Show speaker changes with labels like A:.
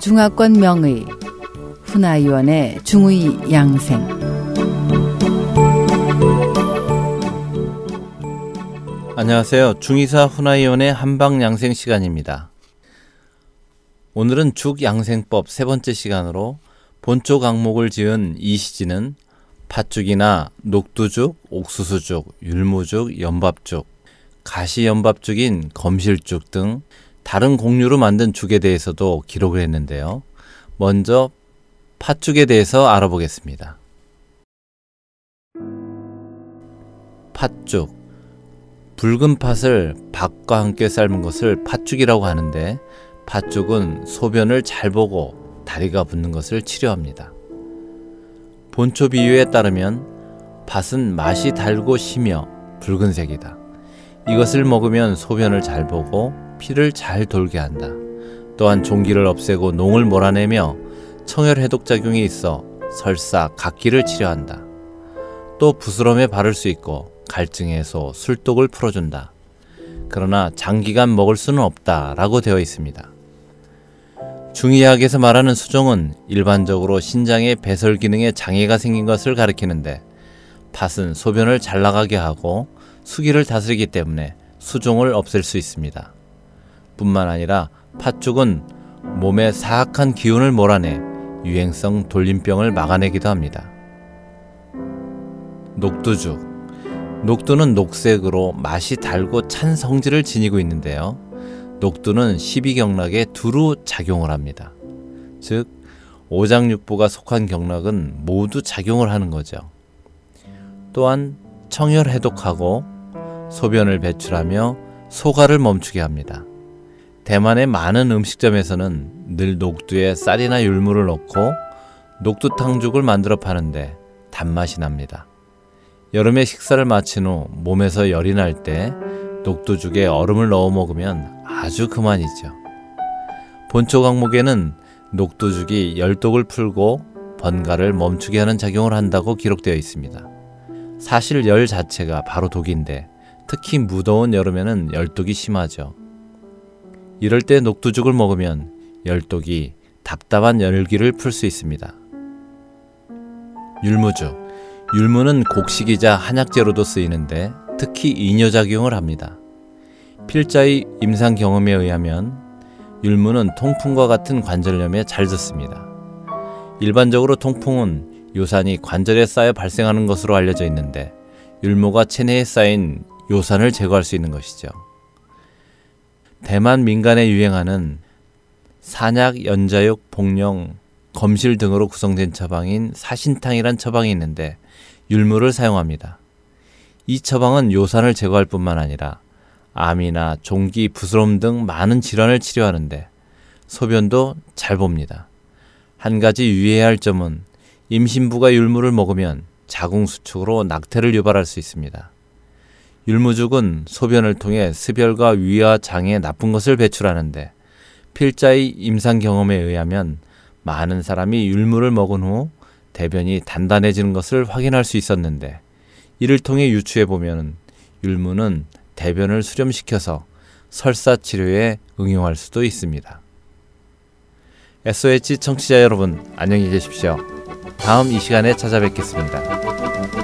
A: 중화권 명의 훈아위원의 중의 양생
B: 안녕하세요. 중의사 훈아위원의 한방 양생 시간입니다. 오늘은 죽 양생법 세 번째 시간으로 본초 강목을 지은 이 시지는 팥죽이나 녹두죽, 옥수수죽, 율무죽, 연밥죽, 가시연밥죽인 검실죽 등 다른 곡류로 만든 죽에 대해서도 기록을 했는데요. 먼저 팥죽에 대해서 알아보겠습니다. 팥죽. 붉은 팥을 밥과 함께 삶은 것을 팥죽이라고 하는데 팥죽은 소변을 잘 보고 다리가 붓는 것을 치료합니다. 본초 비유에 따르면 팥은 맛이 달고 시며 붉은색이다. 이것을 먹으면 소변을 잘 보고 피를 잘 돌게 한다. 또한 종기를 없애고 농을 몰아내며 청혈 해독 작용이 있어 설사 각기를 치료한다. 또 부스럼에 바를 수 있고 갈증 해소, 술독을 풀어준다. 그러나 장기간 먹을 수는 없다라고 되어 있습니다. 중의학에서 말하는 수종은 일반적으로 신장의 배설 기능에 장애가 생긴 것을 가리키는데 팥은 소변을 잘 나가게 하고 수기를 다스리기 때문에 수종을 없앨 수 있습니다. 뿐만 아니라 팥죽은 몸의 사악한 기운을 몰아내 유행성 돌림병을 막아내기도 합니다. 녹두죽. 녹두는 녹색으로 맛이 달고 찬 성질을 지니고 있는데요. 녹두는 십이경락에 두루 작용을 합니다. 즉, 오장육부가 속한 경락은 모두 작용을 하는 거죠. 또한 청혈 해독하고 소변을 배출하며 소가를 멈추게 합니다. 대만의 많은 음식점에서는 늘 녹두에 쌀이나 율무를 넣고 녹두탕죽을 만들어 파는데 단맛이 납니다. 여름에 식사를 마친 후 몸에서 열이 날 때 녹두죽에 얼음을 넣어 먹으면 아주 그만이죠. 본초 강목에는 녹두죽이 열독을 풀고 번가를 멈추게 하는 작용을 한다고 기록되어 있습니다. 사실 열 자체가 바로 독인데 특히 무더운 여름에는 열독이 심하죠. 이럴 때 녹두죽을 먹으면 열독이 답답한 열기를 풀 수 있습니다. 율무죽. 율무는 곡식이자 한약재로도 쓰이는데 특히 이뇨작용을 합니다. 필자의 임상 경험에 의하면 율무는 통풍과 같은 관절염에 잘 듣습니다. 일반적으로 통풍은 요산이 관절에 쌓여 발생하는 것으로 알려져 있는데 율무가 체내에 쌓인 요산을 제거할 수 있는 것이죠. 대만 민간에 유행하는 산약, 연자육, 복령, 검실 등으로 구성된 처방인 사신탕이란 처방이 있는데 율무를 사용합니다. 이 처방은 요산을 제거할 뿐만 아니라 암이나 종기, 부스럼 등 많은 질환을 치료하는데 소변도 잘 봅니다. 한 가지 유의해야 할 점은 임신부가 율무를 먹으면 자궁 수축으로 낙태를 유발할 수 있습니다. 율무죽은 소변을 통해 습열과 위와 장에 나쁜 것을 배출하는데 필자의 임상 경험에 의하면 많은 사람이 율무를 먹은 후 대변이 단단해지는 것을 확인할 수 있었는데 이를 통해 유추해 보면 율무는 대변을 수렴시켜서 설사 치료에 응용할 수도 있습니다. SOH 청취자 여러분 안녕히 계십시오. 다음 이 시간에 찾아뵙겠습니다.